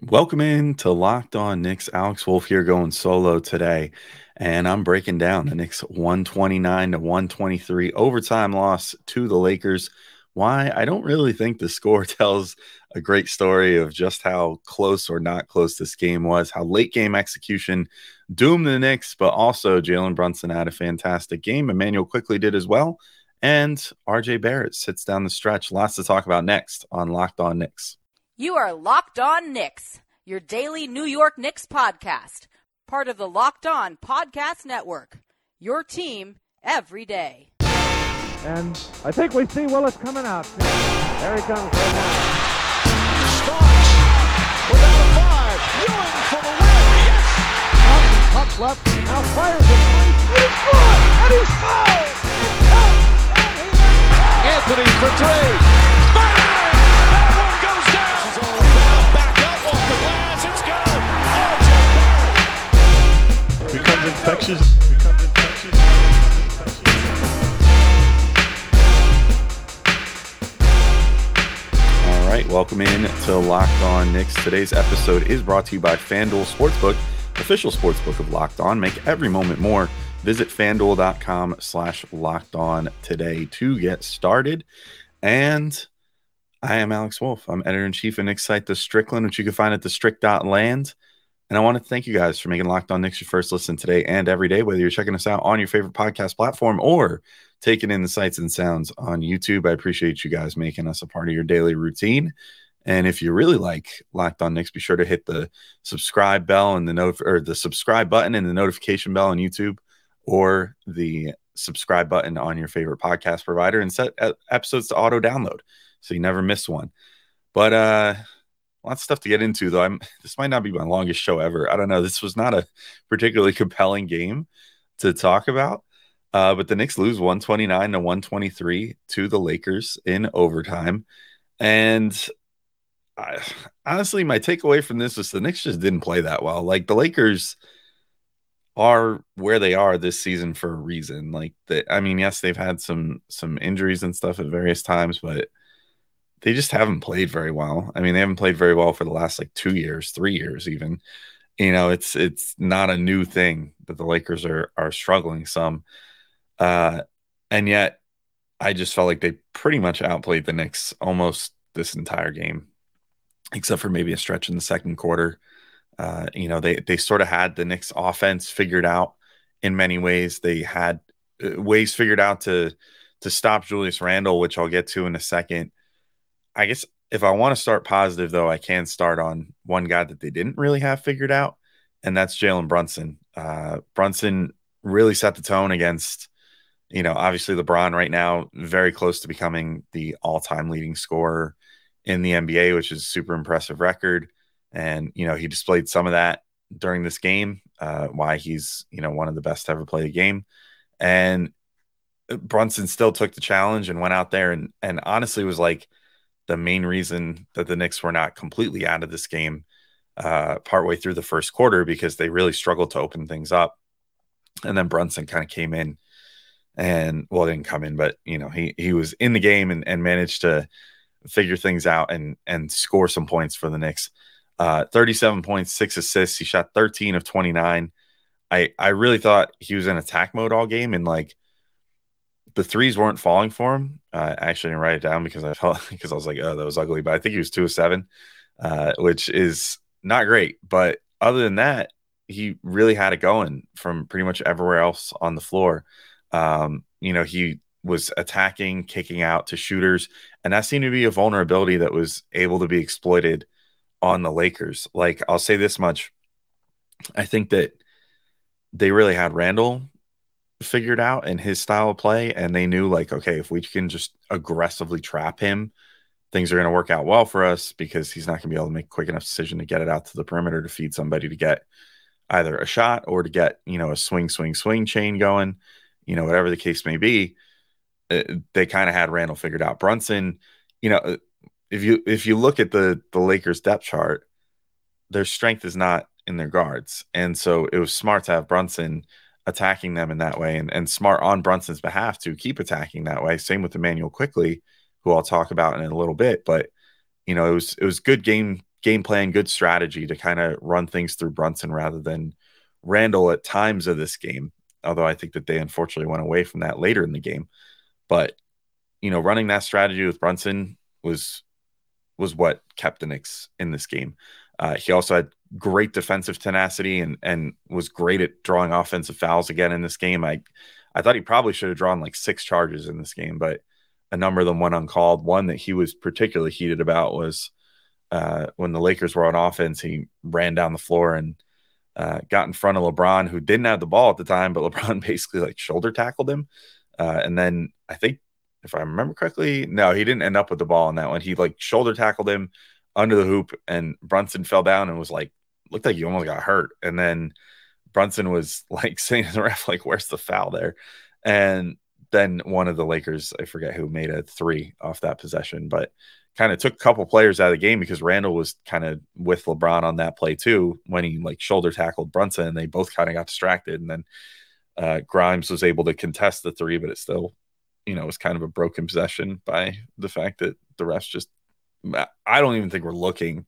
Welcome in to Locked On Knicks. Alex Wolf here going solo today, and I'm breaking down the Knicks 129 to 123 overtime loss to the Lakers. Why? I don't really think the score tells a great story of just how close or not close this game was, how late game execution doomed the Knicks, but also Jalen Brunson had a fantastic game. Immanuel Quickley did as well. And RJ Barrett sits down the stretch. Lots to talk about next on Locked On Knicks. You are Locked On Knicks, your daily New York Knicks podcast, part of the Locked On Podcast Network. Your team every day. And I think we see Willis coming out. There he comes right now. Starks without a five. Ewing for the win. Yes. Up, up left. Now fires it. And he's good. And he's fouled. Anthony for three. Infectious. All right, welcome in to Locked On Knicks. Today's episode is brought to you by FanDuel Sportsbook, official sportsbook of Locked On. Make every moment more. Visit fanduel.com slash locked on today to get started. And I am Alex Wolf. I'm editor in chief of Knicks site, The Strickland, which you can find at the thestrick.land. And I want to thank you guys for making Locked On Knicks your first listen today and every day, whether you're checking us out on your favorite podcast platform or taking in the sights and sounds on YouTube. I appreciate you guys making us a part of your daily routine. And if you really like Locked On Knicks, be sure to hit the subscribe bell and the note or the subscribe button and the notification bell on YouTube or the subscribe button on your favorite podcast provider and set episodes to auto download so you never miss one. But uh lots of stuff to get into though. I'm this might not be my longest show ever. I don't know. This was not a particularly compelling game to talk about. Uh, but the Knicks lose 129 to 123 to the Lakers in overtime. And I, honestly, my takeaway from this was the Knicks just didn't play that well. Like the Lakers are where they are this season for a reason. Like the, I mean, yes, they've had some some injuries and stuff at various times, but they just haven't played very well. I mean, they haven't played very well for the last like two years, three years, even. You know, it's it's not a new thing that the Lakers are are struggling some, uh, and yet I just felt like they pretty much outplayed the Knicks almost this entire game, except for maybe a stretch in the second quarter. Uh, you know, they they sort of had the Knicks offense figured out in many ways. They had uh, ways figured out to to stop Julius Randle, which I'll get to in a second. I guess if I want to start positive, though, I can start on one guy that they didn't really have figured out, and that's Jalen Brunson. Uh, Brunson really set the tone against, you know, obviously LeBron right now, very close to becoming the all time leading scorer in the NBA, which is a super impressive record. And, you know, he displayed some of that during this game, uh, why he's, you know, one of the best to ever play the game. And Brunson still took the challenge and went out there and, and honestly was like, the main reason that the Knicks were not completely out of this game uh, partway through the first quarter because they really struggled to open things up. And then Brunson kind of came in and well, didn't come in, but you know, he he was in the game and, and managed to figure things out and and score some points for the Knicks. Uh, 37 points, six assists. He shot 13 of 29. I I really thought he was in attack mode all game and like the threes weren't falling for him. Uh, I actually didn't write it down because I felt because I was like, oh, that was ugly. But I think he was two of seven, uh, which is not great. But other than that, he really had it going from pretty much everywhere else on the floor. Um, you know, he was attacking, kicking out to shooters, and that seemed to be a vulnerability that was able to be exploited on the Lakers. Like I'll say this much, I think that they really had Randle figured out in his style of play and they knew like okay if we can just aggressively trap him things are going to work out well for us because he's not going to be able to make a quick enough decision to get it out to the perimeter to feed somebody to get either a shot or to get you know a swing swing swing chain going you know whatever the case may be. Uh, they kind of had Randle figured out. Brunson you know uh, if you if you look at the the Lakers depth chart their strength is not in their guards. And so it was smart to have Brunson attacking them in that way and, and smart on Brunson's behalf to keep attacking that way. Same with Immanuel Quickley, who I'll talk about in a little bit. But you know, it was it was good game game plan, good strategy to kind of run things through Brunson rather than Randle at times of this game. Although I think that they unfortunately went away from that later in the game. But you know, running that strategy with Brunson was was what kept the Knicks in this game. Uh, he also had great defensive tenacity and and was great at drawing offensive fouls again in this game. I I thought he probably should have drawn like six charges in this game, but a number of them went uncalled. One that he was particularly heated about was uh, when the Lakers were on offense. He ran down the floor and uh, got in front of LeBron, who didn't have the ball at the time, but LeBron basically like shoulder tackled him. Uh, and then I think, if I remember correctly, no, he didn't end up with the ball on that one. He like shoulder tackled him under the hoop, and Brunson fell down and was like, looked like he almost got hurt. And then Brunson was like saying to the ref, like, where's the foul there? And then one of the Lakers, I forget who, made a three off that possession, but kind of took a couple players out of the game because Randle was kind of with LeBron on that play too when he like shoulder tackled Brunson and they both kind of got distracted. And then uh, Grimes was able to contest the three, but it still, you know, was kind of a broken possession by the fact that the refs just, I don't even think we're looking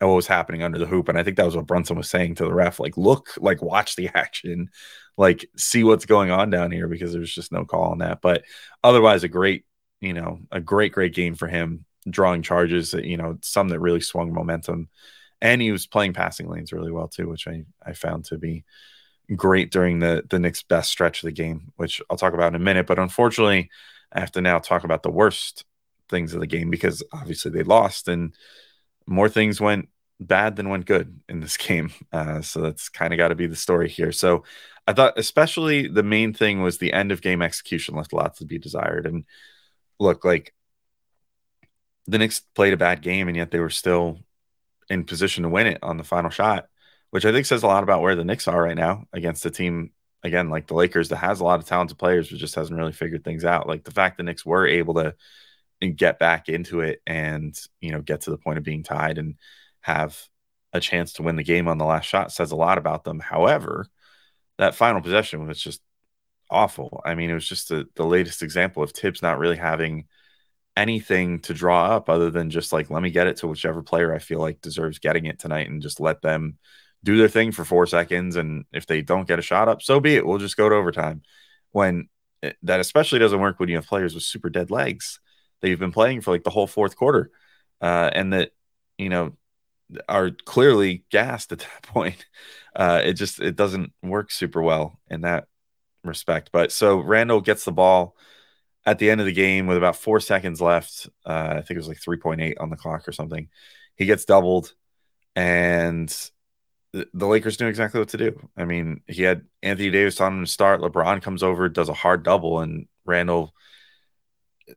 at what was happening under the hoop. And I think that was what Brunson was saying to the ref like, look, like, watch the action, like, see what's going on down here because there's just no call on that. But otherwise, a great, you know, a great, great game for him, drawing charges, that, you know, some that really swung momentum. And he was playing passing lanes really well too, which I, I found to be great during the the Knicks' best stretch of the game, which I'll talk about in a minute. But unfortunately, I have to now talk about the worst things of the game because obviously they lost and more things went bad than went good in this game. Uh, so that's kind of got to be the story here. So I thought, especially the main thing was the end of game execution left lots to be desired. And look, like the Knicks played a bad game, and yet they were still in position to win it on the final shot, which I think says a lot about where the Knicks are right now against a team again like the Lakers that has a lot of talented players, but just hasn't really figured things out. Like the fact the Knicks were able to get back into it and you know get to the point of being tied and have a chance to win the game on the last shot says a lot about them. However, that final possession was just awful. I mean, it was just a, the latest example of Thibs not really having anything to draw up other than just like, let me get it to whichever player I feel like deserves getting it tonight and just let them do their thing for four seconds. And if they don't get a shot up, so be it. We'll just go to overtime. When eh, that especially doesn't work when you have players with super dead legs that you've been playing for like the whole fourth quarter. Uh, and that, you know, are clearly gassed at that point. Uh, it just it doesn't work super well in that respect. But so Randle gets the ball at the end of the game with about four seconds left. Uh, I think it was like 3.8 on the clock or something. He gets doubled, and the, the Lakers knew exactly what to do. I mean, he had Anthony Davis on him to start. LeBron comes over, does a hard double, and Randle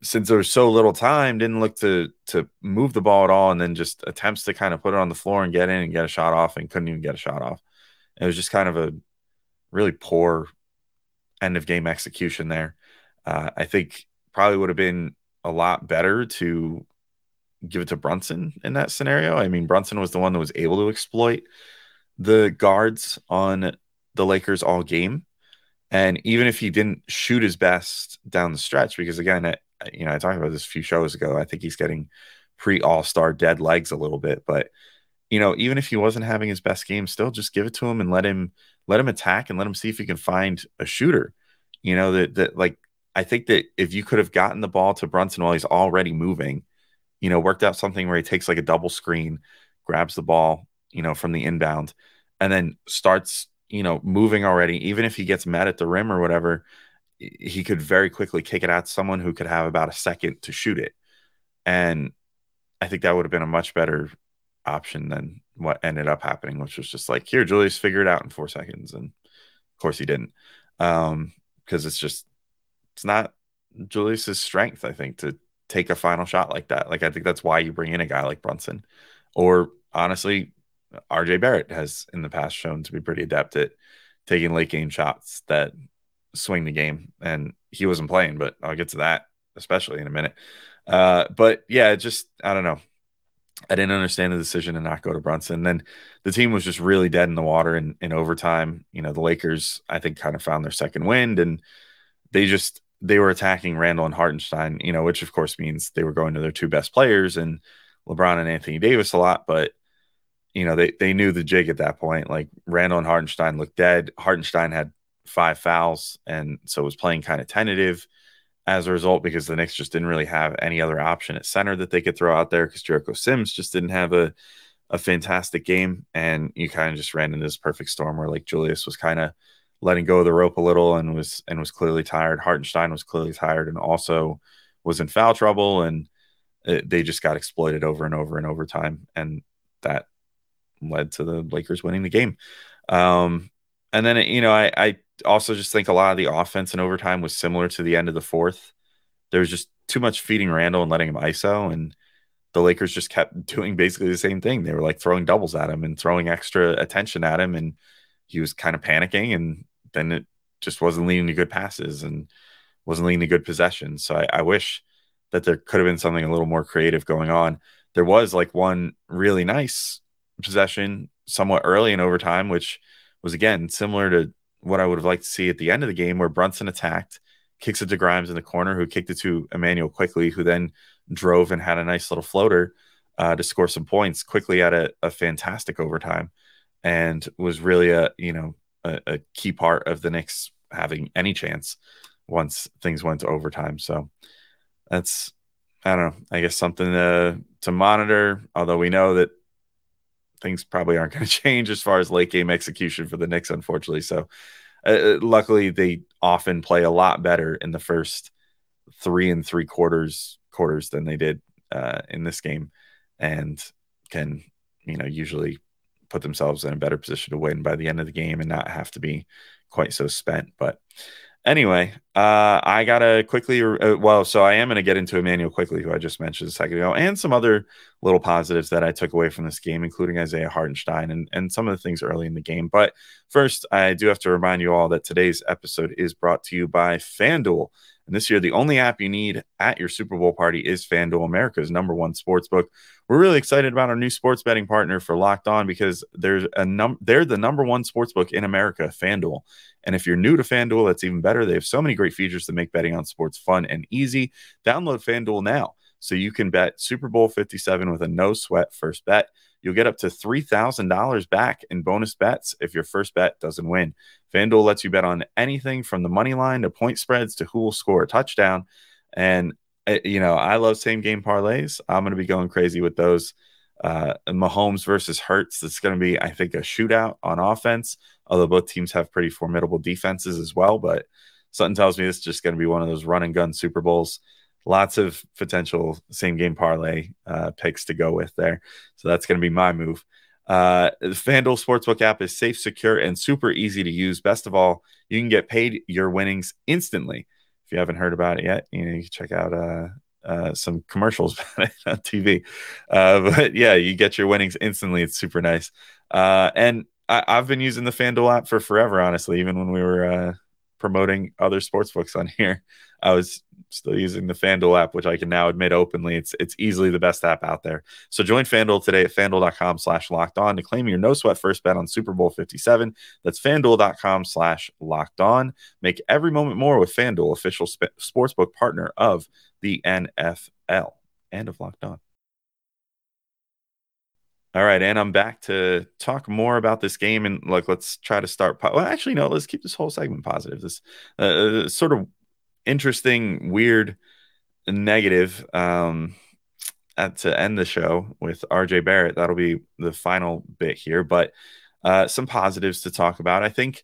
since there was so little time, didn't look to to move the ball at all, and then just attempts to kind of put it on the floor and get in and get a shot off, and couldn't even get a shot off. It was just kind of a really poor end of game execution there. Uh, I think probably would have been a lot better to give it to Brunson in that scenario. I mean, Brunson was the one that was able to exploit the guards on the Lakers all game. And even if he didn't shoot his best down the stretch, because again, you know, I talked about this a few shows ago. I think he's getting pre All Star dead legs a little bit, but you know, even if he wasn't having his best game, still just give it to him and let him let him attack and let him see if he can find a shooter. You know that that like I think that if you could have gotten the ball to Brunson while he's already moving, you know, worked out something where he takes like a double screen, grabs the ball, you know, from the inbound, and then starts, you know, moving already, even if he gets mad at the rim or whatever, he could very quickly kick it out to someone who could have about a second to shoot it. And I think that would have been a much better option than what ended up happening, which was just like, here, Julius, figure it out in four seconds. And of course he didn't. Um, because it's just it's not Julius's strength, I think, to take a final shot like that. Like I think that's why you bring in a guy like Brunson. Or honestly, RJ Barrett has in the past shown to be pretty adept at taking late game shots that swing the game, and he wasn't playing, but I'll get to that especially in a minute. Uh, but yeah, just I don't know. I didn't understand the decision to not go to Brunson. Then the team was just really dead in the water in, in overtime. You know, the Lakers, I think, kind of found their second wind and they just they were attacking Randle and Hartenstein, you know, which of course means they were going to their two best players and LeBron and Anthony Davis a lot. But you know, they they knew the jig at that point. Like Randle and Hartenstein looked dead. Hartenstein had five fouls, and so was playing kind of tentative as a result because the Knicks just didn't really have any other option at center that they could throw out there because Jericho Sims just didn't have a a fantastic game, and you kind of just ran into this perfect storm where like Julius was kind of letting go of the rope a little and was and was clearly tired. Hartenstein was clearly tired and also was in foul trouble, and it, they just got exploited over and over and over time, and that led to the Lakers winning the game. Um, and then you know I, I also just think a lot of the offense in overtime was similar to the end of the fourth. There was just too much feeding Randle and letting him ISO, and the Lakers just kept doing basically the same thing. They were like throwing doubles at him and throwing extra attention at him, and he was kind of panicking, and then it just wasn't leading to good passes and wasn't leading to good possessions. So I, I wish that there could have been something a little more creative going on. There was like one really nice possession somewhat early in overtime, which was again similar to what I would have liked to see at the end of the game, where Brunson attacked, kicks it to Grimes in the corner, who kicked it to Immanuel Quickley, who then drove and had a nice little floater uh, to score some points. Quickley at a, a, fantastic overtime and was really a you know a, a, key part of the Knicks having any chance once things went to overtime. So that's I don't know. I guess something to to monitor. Although we know that things probably aren't going to change as far as late game execution for the Knicks, unfortunately. So, uh, uh, luckily, they often play a lot better in the first three and three quarters quarters than they did uh, in this game, and can you know usually put themselves in a better position to win by the end of the game and not have to be quite so spent. But Anyway, uh, I gotta quickly. Uh, well, so I am gonna get into Immanuel Quickley, who I just mentioned a second ago, and some other little positives that I took away from this game, including Isaiah Hartenstein and and some of the things early in the game. But first, I do have to remind you all that today's episode is brought to you by FanDuel. And this year, the only app you need at your Super Bowl party is FanDuel, America's number one sports book. We're really excited about our new sports betting partner for Locked On because there's a num they're the number one sports book in America, FanDuel. And if you're new to FanDuel, that's even better. They have so many great features to make betting on sports fun and easy. Download FanDuel now so you can bet Super Bowl 57 with a no sweat first bet. You'll get up to $3,000 back in bonus bets if your first bet doesn't win. FanDuel lets you bet on anything from the money line to point spreads to who will score a touchdown. And, eh, you know, I love same game parlays. I'm going to be going crazy with those. Uh, Mahomes versus Hurts. It's going to be, I think, a shootout on offense, although both teams have pretty formidable defenses as well. But something tells me this is just going to be one of those run and gun Super Bowls lots of potential same game parlay uh, picks to go with there. So that's going to be my move. Uh, the FanDuel Sportsbook app is safe, secure, and super easy to use. Best of all, you can get paid your winnings instantly. If you haven't heard about it yet, you know you can check out uh, uh, some commercials on TV. Uh, but yeah, you get your winnings instantly. It's super nice. Uh, and I, have been using the FanDuel app for forever, honestly. Even when we were uh, promoting other sports books on here, I was still using the FanDuel app, which I can now admit openly. It's it's easily the best app out there. So join FanDuel today at fanduel.com slash locked on to claim your no sweat first bet on Super Bowl 57. That's fanduel.com slash locked on. Make every moment more with FanDuel, official sp- sportsbook partner of the NFL and of Locked On. All right, and I'm back to talk more about this game and like let's try to start. Po- well, actually, no, let's keep this whole segment positive. This uh, uh sort of interesting, weird, negative um, at, to end the show with RJ Barrett. That'll be the final bit here, but uh, some positives to talk about. I think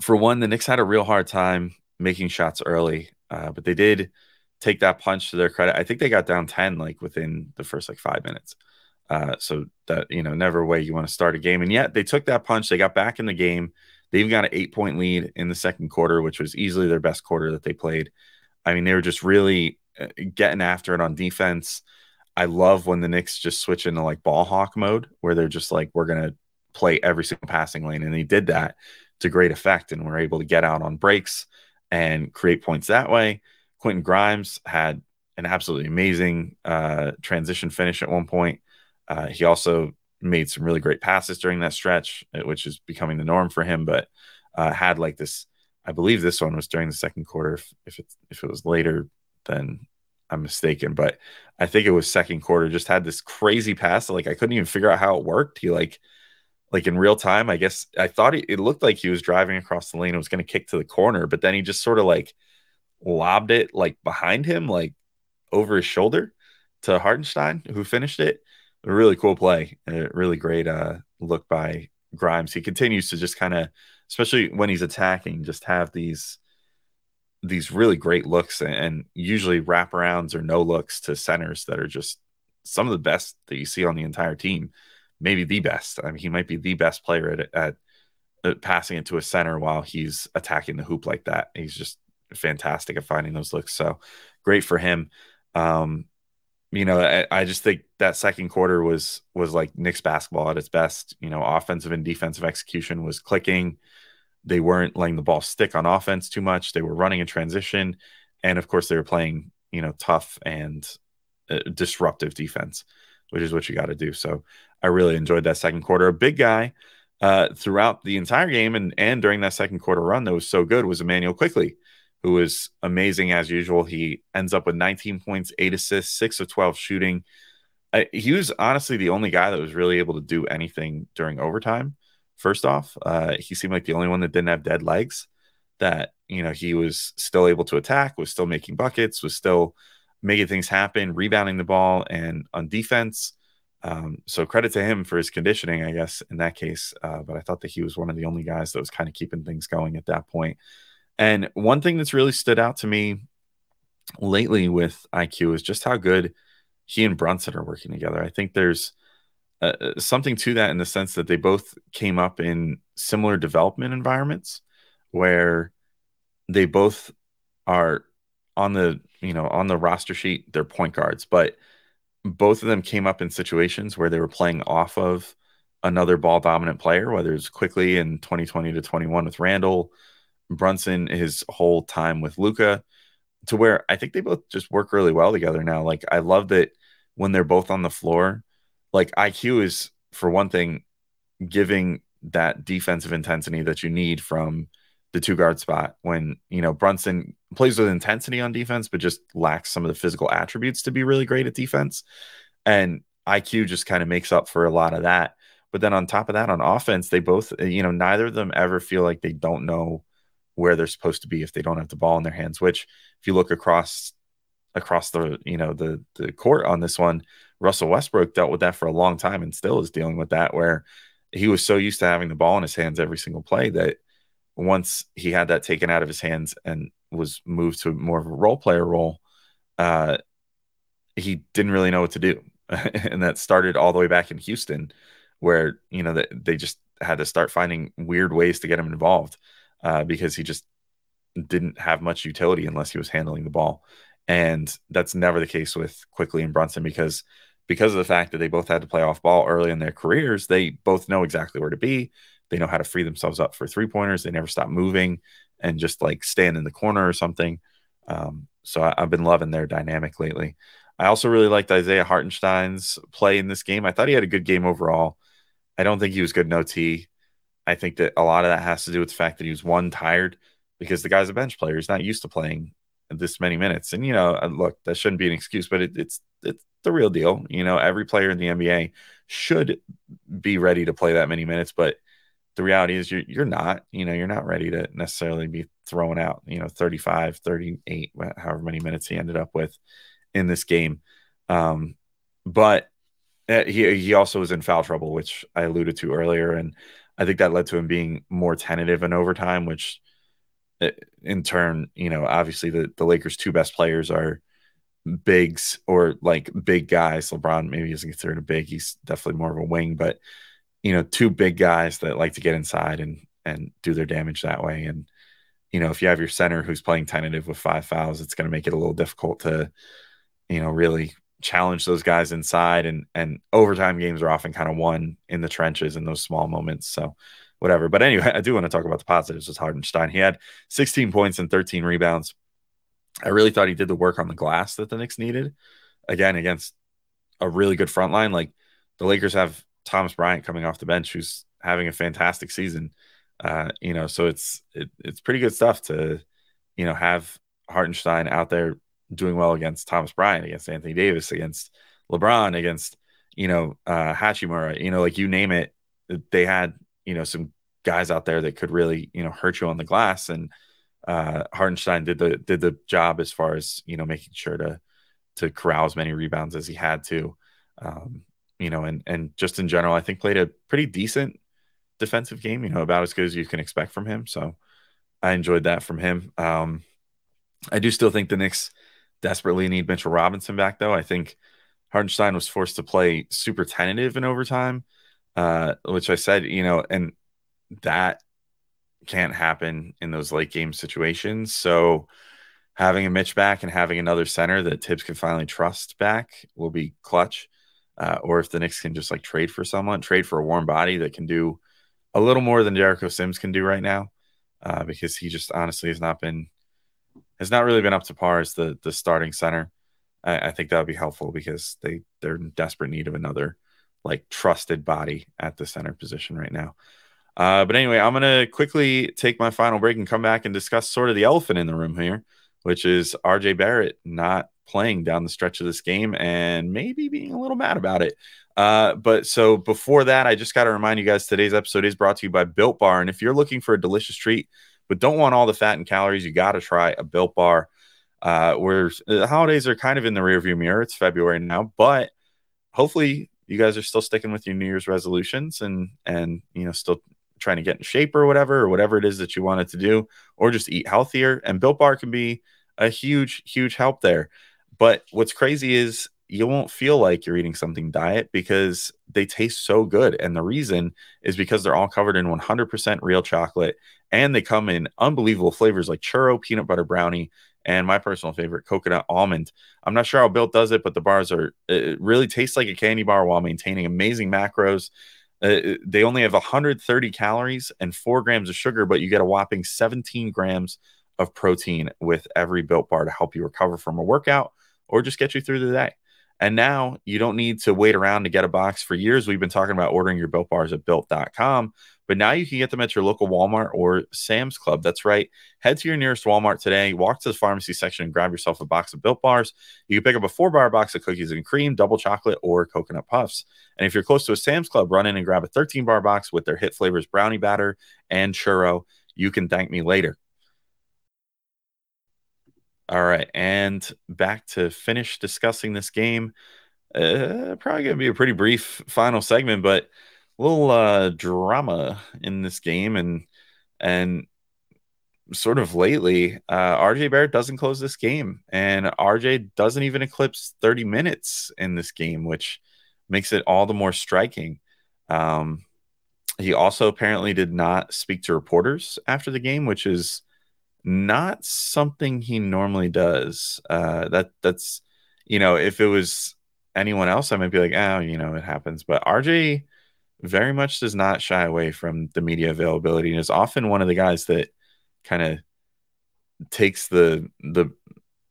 for one, the Knicks had a real hard time making shots early, uh, but they did take that punch to their credit. I think they got down 10 like within the first like five minutes. Uh, so that, you know, never way you want to start a game. And yet they took that punch, they got back in the game. They even got an eight point lead in the second quarter, which was easily their best quarter that they played. I mean, they were just really uh, getting after it on defense. I love when the Knicks just switch into like ball hawk mode where they're just like, we're going to play every single passing lane. And they did that to great effect and were able to get out on breaks and create points that way. Quentin Grimes had an absolutely amazing uh, transition finish at one point. Uh, he also made some really great passes during that stretch, uh, which is becoming the norm for him. But uh, had like this, I believe this one was during the second quarter. If if it if it was later, then I'm mistaken, but I think it was second quarter. Just had this crazy pass. Like I couldn't even figure out how it worked. He like like in real time. I guess I thought he, it looked like he was driving across the lane and was going to kick to the corner, but then he just sort of like lobbed it like behind him, like over his shoulder to Hartenstein, who finished it. A really cool play, a really great uh, look by Grimes. He continues to just kind of, especially when he's attacking, just have these these really great looks and usually wraparounds or no looks to centers that are just some of the best that you see on the entire team. Maybe the best. I mean, he might be the best player at, at, at passing it to a center while he's attacking the hoop like that. He's just fantastic at finding those looks. So great for him. Um, you know, I, I, just think that second quarter was was like Knicks basketball at its best. You know, offensive and defensive execution was clicking. They weren't letting the ball stick on offense too much. They were running in transition, and of course, they were playing you know tough and uh, disruptive defense, which is what you got to do. So I really enjoyed that second quarter. A big guy uh, throughout the entire game and and during that second quarter run that was so good was Immanuel Quickley, who was amazing as usual. He ends up with 19 points, eight assists, six of 12 shooting. Uh, he was honestly the only guy that was really able to do anything during overtime. First off, uh, he seemed like the only one that didn't have dead legs. That you know he was still able to attack, was still making buckets, was still making things happen, rebounding the ball, and on defense. Um, so credit to him for his conditioning, I guess, in that case. Uh, but I thought that he was one of the only guys that was kind of keeping things going at that point. And one thing that's really stood out to me lately with IQ is just how good he and Brunson are working together. I think there's uh, uh, something to that in the sense that they both came up in similar development environments where they both are on the you know on the roster sheet they're point guards but both of them came up in situations where they were playing off of another ball dominant player whether it's Quickley in 2020 to 21 with Randle Brunson his whole time with Luka to where I think they both just work really well together now. Like I love that when they're both on the floor like IQ is for one thing giving that defensive intensity that you need from the two guard spot when you know Brunson plays with intensity on defense but just lacks some of the physical attributes to be really great at defense. And IQ just kind of makes up for a lot of that. But then on top of that on offense they both you know neither of them ever feel like they don't know where they're supposed to be if they don't have the ball in their hands which if you look across across the you know the the court on this one Russell Westbrook dealt with that for a long time and still is dealing with that, where he was so used to having the ball in his hands every single play that once he had that taken out of his hands and was moved to more of a role player role, uh, he didn't really know what to do. and that started all the way back in Houston, where, you know, that they just had to start finding weird ways to get him involved uh, because he just didn't have much utility unless he was handling the ball. And that's never the case with Quickley and Brunson because because of the fact that they both had to play off ball early in their careers, they both know exactly where to be. They know how to free themselves up for three pointers. They never stop moving and just like stand in the corner or something. Um, so I, have been loving their dynamic lately. I also really liked Isaiah Hartenstein's play in this game. I thought he had a good game overall. I don't think he was good in OT. I think that a lot of that has to do with the fact that he was one tired because the guy's a bench player. He's not used to playing this many minutes. And you know, uh, look, that shouldn't be an excuse, but it, it's it's the real deal. You know, every player in the NBA should be ready to play that many minutes, but the reality is you're you're not. You know, you're not ready to necessarily be throwing out, you know, 35, 38, however many minutes he ended up with in this game. Um, but uh, he he also was in foul trouble, which I alluded to earlier, and I think that led to him being more tentative in overtime, which eh, in turn, you know, obviously the, the Lakers' two best players are bigs or like big guys. LeBron maybe isn't considered a big; he's definitely more of a wing. But you know, two big guys that like to get inside and and do their damage that way. And you know, if you have your center who's playing tentative with five fouls, it's going to make it a little difficult to, you know, really challenge those guys inside. And and overtime games are often kind of won in the trenches in those small moments. So whatever. But anyway, I do want to talk about the positives with Hartenstein. He had 16 points and 13 rebounds. I really thought he did the work on the glass that the Knicks needed. Again, against a really good front line. Like the Lakers have Thomas Bryant coming off the bench, who's having a fantastic season. Uh, you know, so it's it, it's pretty good stuff to, you know, have Hartenstein out there doing well against Thomas Bryant, against Anthony Davis, against LeBron, against you know uh, Hachimura, you know, like you name it, they had you know some guys out there that could really you know hurt you on the glass, and uh, Hartenstein did the did the job as far as you know making sure to to corral as many rebounds as he had to, um, you know, and and just in general, I think played a pretty decent defensive game, you know, about as good as you can expect from him. So I enjoyed that from him. Um, I do still think the Knicks desperately need Mitchell Robinson back, though. I think Hartenstein was forced to play super tentative in overtime, uh, which I said, you know, and that can't happen in those late game situations. So having a Mitch back and having another center that Thibs can finally trust back will be clutch. Uh, or if the Knicks can just like trade for someone, trade for a warm body that can do a little more than Jericho Sims can do right now, uh, because he just honestly has not been has not really been up to par as the the starting center. I, I think that would be helpful because they they're in desperate need of another like trusted body at the center position right now. Uh, but anyway, I'm gonna quickly take my final break and come back and discuss sort of the elephant in the room here, which is RJ Barrett not playing down the stretch of this game and maybe being a little mad about it. Uh, but so before that, I just got to remind you guys today's episode is brought to you by Built Bar. And if you're looking for a delicious treat, but don't want all the fat and calories, you got to try a Built Bar. Uh, where the holidays are kind of in the rearview mirror. It's February now, but hopefully you guys are still sticking with your New Year's resolutions and and you know still trying to get in shape or whatever or whatever it is that you wanted to do, or just eat healthier. And Built Bar can be a huge huge help there. But what's crazy is you won't feel like you're eating something diet because they taste so good. And the reason is because they're all covered in 100% real chocolate and they come in unbelievable flavors like churro, peanut butter brownie, and my personal favorite, coconut almond. I'm not sure how Built does it, but the bars are, it really tastes like a candy bar while maintaining amazing macros. Uh, they only have 130 calories and four grams of sugar, but you get a whopping 17 grams of protein with every Built bar to help you recover from a workout or just get you through the day. And now you don't need to wait around to get a box. For years, we've been talking about ordering your built bars at built.com, but now you can get them at your local Walmart or Sam's Club. That's right. Head to your nearest Walmart today, walk to the pharmacy section, and grab yourself a box of built bars. You can pick up a four bar box of cookies and cream, double chocolate, or coconut puffs. And if you're close to a Sam's Club, run in and grab a 13 bar box with their hit flavors brownie batter and churro. You can thank me later. All right, and back to finish discussing this game. Uh, probably gonna be a pretty brief final segment, but little uh, drama in this game, and and sort of lately, uh, RJ Barrett doesn't close this game, and RJ doesn't even eclipse 30 minutes in this game, which makes it all the more striking. Um, he also apparently did not speak to reporters after the game, which is not something he normally does. Uh, that that's you know, if it was anyone else, I might be like, oh, you know, it happens. But RJ very much does not shy away from the media availability and is often one of the guys that kind of takes the the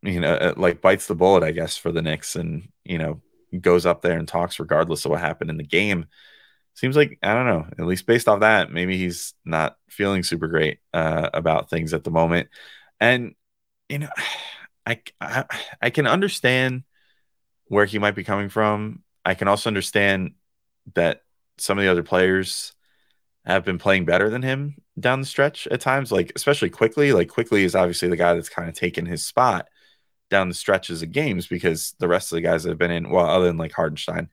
you know uh, like bites the bullet, I guess, for the Knicks and you know goes up there and talks regardless of what happened in the game seems like I don't know. At least based off that, maybe he's not feeling super great uh, about things at the moment. And you know, I, I I can understand where he might be coming from. I can also understand that some of the other players have been playing better than him down the stretch at times, like especially Quickley. Like Quickley is obviously the guy that's kind of taken his spot down the stretches of games because the rest of the guys that have been in, well, other than like Hartenstein,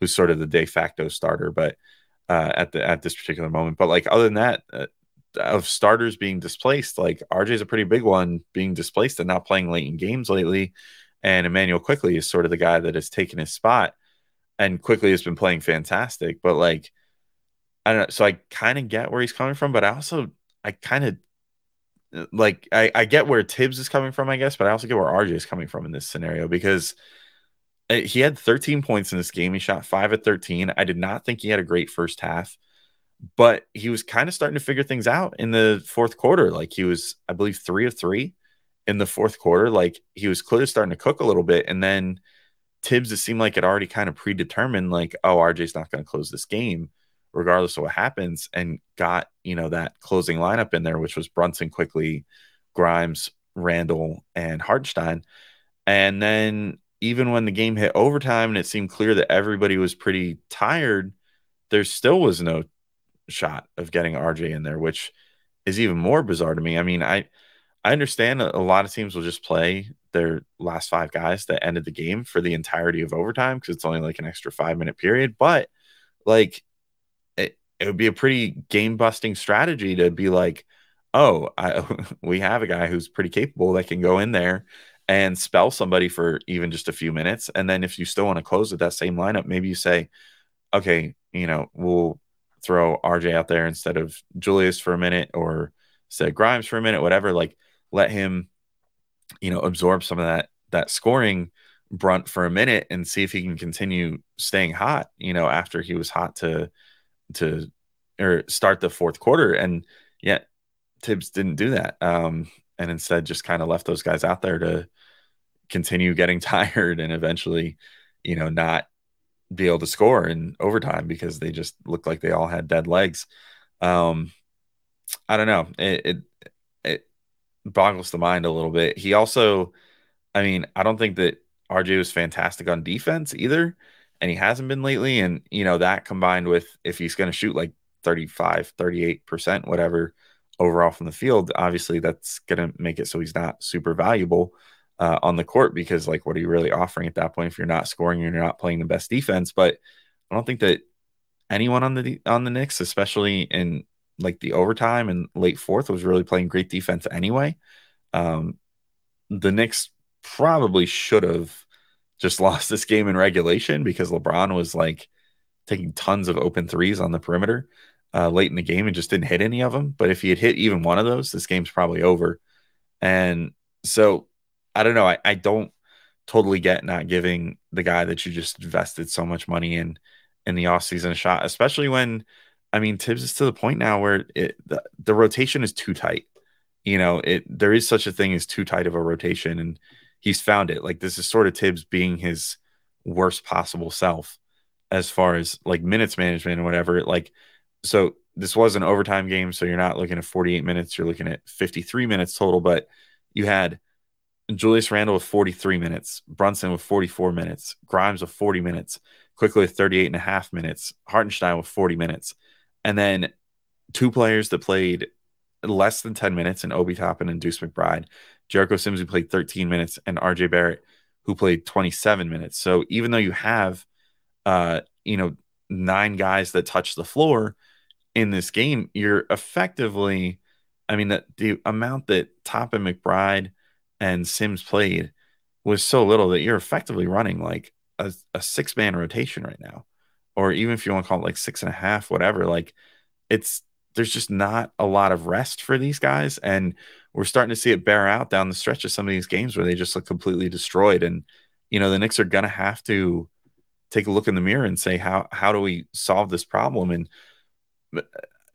who's sort of the de facto starter, but uh, at the at this particular moment. But like other than that, uh, of starters being displaced, like RJ is a pretty big one being displaced and not playing late in games lately. And Immanuel Quickley is sort of the guy that has taken his spot, and Quickley has been playing fantastic. But like, I don't know. So I kind of get where he's coming from, but I also I kind of like I, I get where Thibs is coming from, I guess, but I also get where RJ is coming from in this scenario because uh, he had 13 points in this game. He shot five at 13. I did not think he had a great first half, but he was kind of starting to figure things out in the fourth quarter. Like he was, I believe, three of three in the fourth quarter. Like he was clearly starting to cook a little bit. And then Thibs, it seemed like it already kind of predetermined, like, oh, RJ's not going to close this game regardless of what happens, and got, you know, that closing lineup in there, which was Brunson Quickley, Grimes, Randle, and Hartenstein And then even when the game hit overtime and it seemed clear that everybody was pretty tired, there still was no shot of getting RJ in there, which is even more bizarre to me. I mean, I I understand a lot of teams will just play their last five guys that ended the game for the entirety of overtime because it's only like an extra five minute period. But like, it, it would be a pretty game busting strategy to be like, oh, I, we have a guy who's pretty capable that can go in there and spell somebody for even just a few minutes. And then if you still want to close with that same lineup, maybe you say, okay, you know, we'll throw RJ out there instead of Julius for a minute or say Grimes for a minute, whatever. Like, let him, you know, absorb some of that that scoring brunt for a minute and see if he can continue staying hot. You know, after he was hot to to or start the fourth quarter, and yet Thibs didn't do that, um, and instead just kind of left those guys out there to continue getting tired and eventually, you know, not be able to score in overtime because they just looked like they all had dead legs. Um, I don't know. It, it, boggles the mind a little bit. He also, I mean, I don't think that RJ was fantastic on defense either, and he hasn't been lately. And you know that combined with if he's going to shoot like 35, 38 percent, whatever overall from the field, obviously that's going to make it so he's not super valuable uh, on the court because like what are you really offering at that point if you're not scoring and you're not playing the best defense but i don't think that anyone on the on the Knicks especially in like the overtime and late fourth was really playing great defense anyway um the Knicks probably should have just lost this game in regulation because LeBron was like taking tons of open threes on the perimeter uh, late in the game and just didn't hit any of them. But if he had hit even one of those, this game's probably over. And so I don't know. I, I don't totally get not giving the guy that you just invested so much money in in the offseason a shot, especially when I mean Thibs is to the point now where it the, the rotation is too tight. You know, it there is such a thing as too tight of a rotation, and he's found it. Like this is sort of Thibs being his worst possible self as far as like minutes management and whatever. Like, so this was an overtime game, so you're not looking at 48 minutes, you're looking at 53 minutes total, but you had Julius Randle with 43 minutes, Brunson with 44 minutes, Grimes with 40 minutes, Quickley with 38 and a half minutes, Hartenstein with 40 minutes. And then two players that played less than 10 minutes in Obi Toppin and Deuce McBride, Jericho Sims, who played 13 minutes, and RJ Barrett, who played 27 minutes. So even though you have, uh, you know, nine guys that touch the floor in this game, you're effectively, I mean, that the amount that Toppin McBride – and Sims played was so little that you're effectively running like a, a six man rotation right now. Or even if you want to call it like six and a half, whatever, like it's there's just not a lot of rest for these guys. And we're starting to see it bear out down the stretch of some of these games where they just look completely destroyed. And, you know, the Knicks are gonna have to take a look in the mirror and say, how how do we solve this problem? And uh,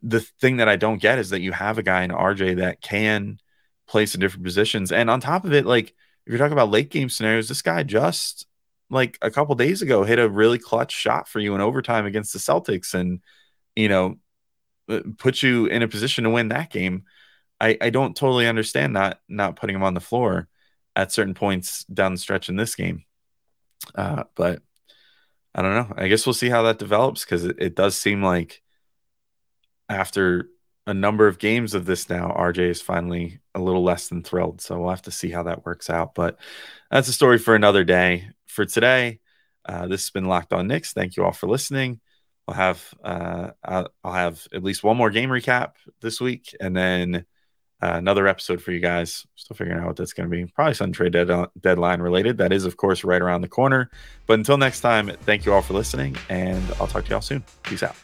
the thing that I don't get is that you have a guy in RJ that can place in different positions. And on top of it, like if you're talking about late game scenarios, this guy just like a couple days ago hit a really clutch shot for you in overtime against the Celtics and you know uh, put you in a position to win that game. I, I don't totally understand not not putting him on the floor at certain points down the stretch in this game. Uh, but I don't know. I guess we'll see how that develops because it, it does seem like after a number of games of this now, RJ is finally a little less than thrilled. So we'll have to see how that works out. But that's a story for another day. For today, uh, this has been Locked On Knicks. Thank you all for listening. We'll have uh, I'll, have at least one more game recap this week, and then uh, another episode for you guys. Still figuring out what that's going to be. Probably some trade dead- deadline related. That is, of course, right around the corner. But until next time, thank you all for listening, and I'll talk to y'all soon. Peace out.